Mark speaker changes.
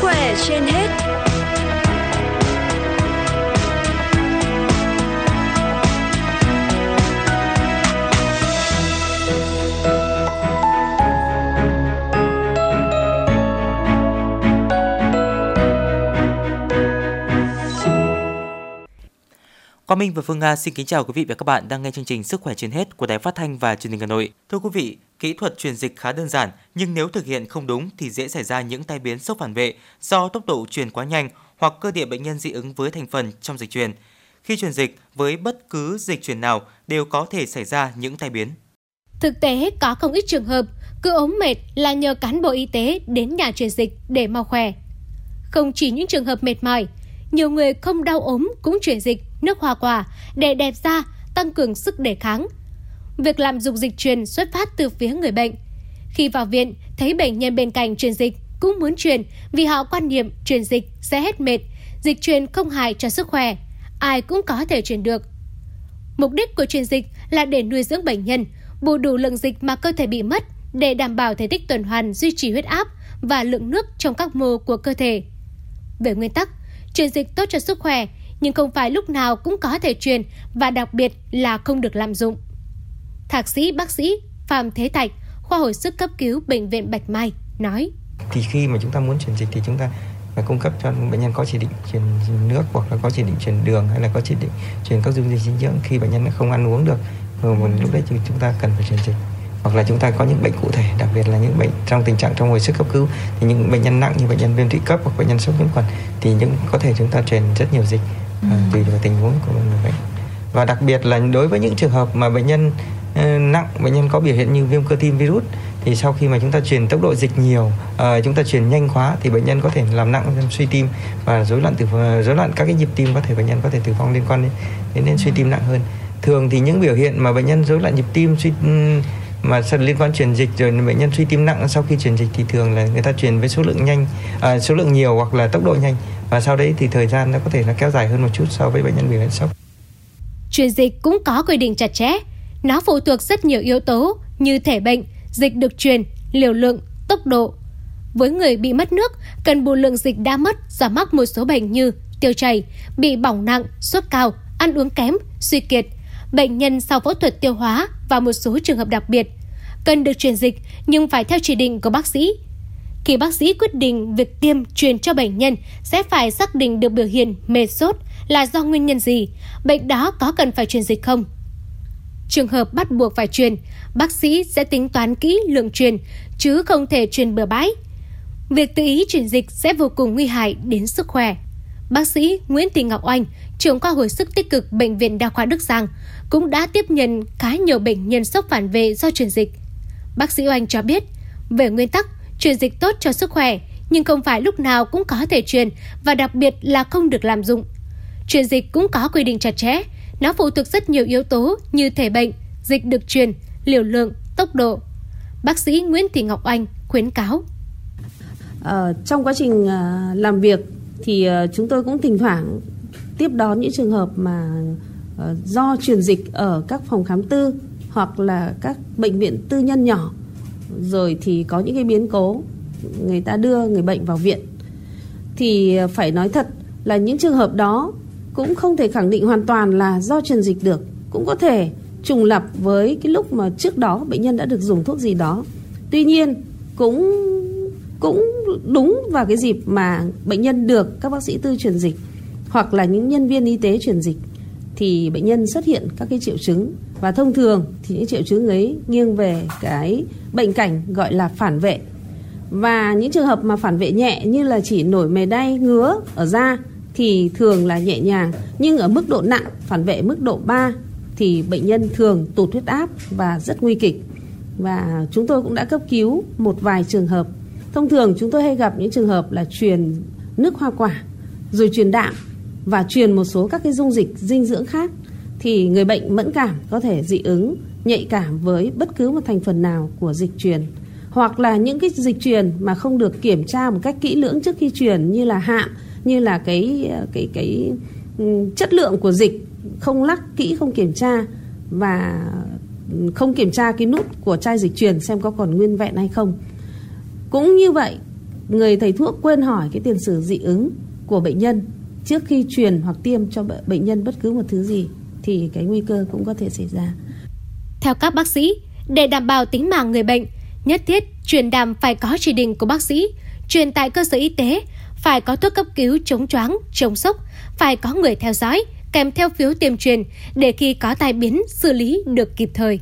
Speaker 1: khỏe trên hết
Speaker 2: Quang Minh và Phương Nga xin kính chào quý vị và các bạn đang nghe chương trình Sức khỏe trên hết của Đài Phát thanh và Truyền hình Hà Nội. Thưa quý vị, kỹ thuật truyền dịch khá đơn giản, nhưng nếu thực hiện không đúng thì dễ xảy ra những tai biến sốc phản vệ do tốc độ truyền quá nhanh hoặc cơ địa bệnh nhân dị ứng với thành phần trong dịch truyền. Khi truyền dịch với bất cứ dịch truyền nào đều có thể xảy ra những tai biến.
Speaker 3: Thực tế có không ít trường hợp cứ ốm mệt là nhờ cán bộ y tế đến nhà truyền dịch để mau khỏe. Không chỉ những trường hợp mệt mỏi, nhiều người không đau ốm cũng truyền dịch nước hoa quả để đẹp da, tăng cường sức đề kháng. Việc làm dục dịch truyền xuất phát từ phía người bệnh. Khi vào viện, thấy bệnh nhân bên cạnh truyền dịch cũng muốn truyền vì họ quan niệm truyền dịch sẽ hết mệt, dịch truyền không hại cho sức khỏe, ai cũng có thể truyền được. Mục đích của truyền dịch là để nuôi dưỡng bệnh nhân, bù đủ lượng dịch mà cơ thể bị mất để đảm bảo thể tích tuần hoàn duy trì huyết áp và lượng nước trong các mô của cơ thể. Về nguyên tắc, truyền dịch tốt cho sức khỏe nhưng không phải lúc nào cũng có thể truyền và đặc biệt là không được lạm dụng. Thạc sĩ bác sĩ Phạm Thế Thạch, khoa hồi sức cấp cứu bệnh viện Bạch Mai nói:
Speaker 4: Thì khi mà chúng ta muốn truyền dịch thì chúng ta phải cung cấp cho bệnh nhân có chỉ định truyền nước hoặc là có chỉ định truyền đường hay là có chỉ định truyền các dung dịch dinh dưỡng khi bệnh nhân không ăn uống được. Rồi lúc đấy thì chúng ta cần phải truyền dịch. Hoặc là chúng ta có những bệnh cụ thể đặc biệt là những bệnh trong tình trạng trong hồi sức cấp cứu thì những bệnh nhân nặng như bệnh nhân viêm tụy cấp hoặc bệnh nhân sốc nhiễm khuẩn thì những có thể chúng ta truyền rất nhiều dịch ừ. tùy vào tình huống của người bệnh và đặc biệt là đối với những trường hợp mà bệnh nhân Ờ, nặng bệnh nhân có biểu hiện như viêm cơ tim virus thì sau khi mà chúng ta truyền tốc độ dịch nhiều uh, chúng ta truyền nhanh quá thì bệnh nhân có thể làm nặng suy tim và rối loạn tử ờ, rối loạn các cái nhịp tim có thể bệnh nhân có thể tử vong liên quan đến đến, đến suy tim nặng hơn thường thì những biểu hiện mà bệnh nhân rối loạn nhịp tim suy ừ, mà liên quan truyền dịch rồi bệnh nhân suy tim nặng sau khi truyền dịch thì thường là người ta truyền với số lượng nhanh à, số lượng nhiều hoặc là tốc độ nhanh và sau đấy thì thời gian nó có thể là kéo dài hơn một chút so với bệnh nhân biểu hiện sốc.
Speaker 3: Truyền dịch cũng có quy định chặt chẽ. Nó phụ thuộc rất nhiều yếu tố như thể bệnh, dịch được truyền, liều lượng, tốc độ. Với người bị mất nước, cần bù lượng dịch đã mất do mắc một số bệnh như tiêu chảy, bị bỏng nặng, sốt cao, ăn uống kém, suy kiệt, bệnh nhân sau phẫu thuật tiêu hóa và một số trường hợp đặc biệt. Cần được truyền dịch nhưng phải theo chỉ định của bác sĩ khi bác sĩ quyết định việc tiêm truyền cho bệnh nhân sẽ phải xác định được biểu hiện mệt sốt là do nguyên nhân gì, bệnh đó có cần phải truyền dịch không. Trường hợp bắt buộc phải truyền, bác sĩ sẽ tính toán kỹ lượng truyền, chứ không thể truyền bừa bãi. Việc tự ý truyền dịch sẽ vô cùng nguy hại đến sức khỏe. Bác sĩ Nguyễn Thị Ngọc Oanh, trưởng khoa hồi sức tích cực Bệnh viện Đa khoa Đức Giang, cũng đã tiếp nhận khá nhiều bệnh nhân sốc phản vệ do truyền dịch. Bác sĩ Oanh cho biết, về nguyên tắc, Truyền dịch tốt cho sức khỏe, nhưng không phải lúc nào cũng có thể truyền và đặc biệt là không được làm dụng. Truyền dịch cũng có quy định chặt chẽ, nó phụ thuộc rất nhiều yếu tố như thể bệnh, dịch được truyền, liều lượng, tốc độ. Bác sĩ Nguyễn Thị Ngọc Anh khuyến cáo.
Speaker 5: Ờ, trong quá trình ờ, làm việc thì ờ, chúng tôi cũng thỉnh thoảng tiếp đón những trường hợp mà ờ, do truyền dịch ở các phòng khám tư hoặc là các bệnh viện tư nhân nhỏ rồi thì có những cái biến cố người ta đưa người bệnh vào viện thì phải nói thật là những trường hợp đó cũng không thể khẳng định hoàn toàn là do truyền dịch được. Cũng có thể trùng lập với cái lúc mà trước đó bệnh nhân đã được dùng thuốc gì đó. Tuy nhiên, cũng cũng đúng vào cái dịp mà bệnh nhân được các bác sĩ tư truyền dịch hoặc là những nhân viên y tế truyền dịch, thì bệnh nhân xuất hiện các cái triệu chứng. Và thông thường thì những triệu chứng ấy nghiêng về cái bệnh cảnh gọi là phản vệ. Và những trường hợp mà phản vệ nhẹ như là chỉ nổi mề đay, ngứa ở da thì thường là nhẹ nhàng, nhưng ở mức độ nặng, phản vệ mức độ 3 thì bệnh nhân thường tụt huyết áp và rất nguy kịch. Và chúng tôi cũng đã cấp cứu một vài trường hợp. Thông thường chúng tôi hay gặp những trường hợp là truyền nước hoa quả, rồi truyền đạm và truyền một số các cái dung dịch, dinh dưỡng khác thì người bệnh mẫn cảm có thể dị ứng, nhạy cảm với bất cứ một thành phần nào của dịch truyền. Hoặc là những cái dịch truyền mà không được kiểm tra một cách kỹ lưỡng trước khi truyền như là hạm như là cái cái cái ừ, chất lượng của dịch không lắc kỹ không kiểm tra và không kiểm tra cái nút của chai dịch truyền xem có còn nguyên vẹn hay không cũng như vậy người thầy thuốc quên hỏi cái tiền sử dị ứng của bệnh nhân trước khi truyền hoặc tiêm cho bệnh nhân bất cứ một thứ gì thì cái nguy cơ cũng có thể xảy ra.
Speaker 3: Theo các bác sĩ, để đảm bảo tính mạng người bệnh, nhất thiết truyền đàm phải có chỉ định của bác sĩ, truyền tại cơ sở y tế, phải có thuốc cấp cứu chống choáng, chống sốc, phải có người theo dõi, kèm theo phiếu tiêm truyền để khi có tai biến xử lý được kịp thời.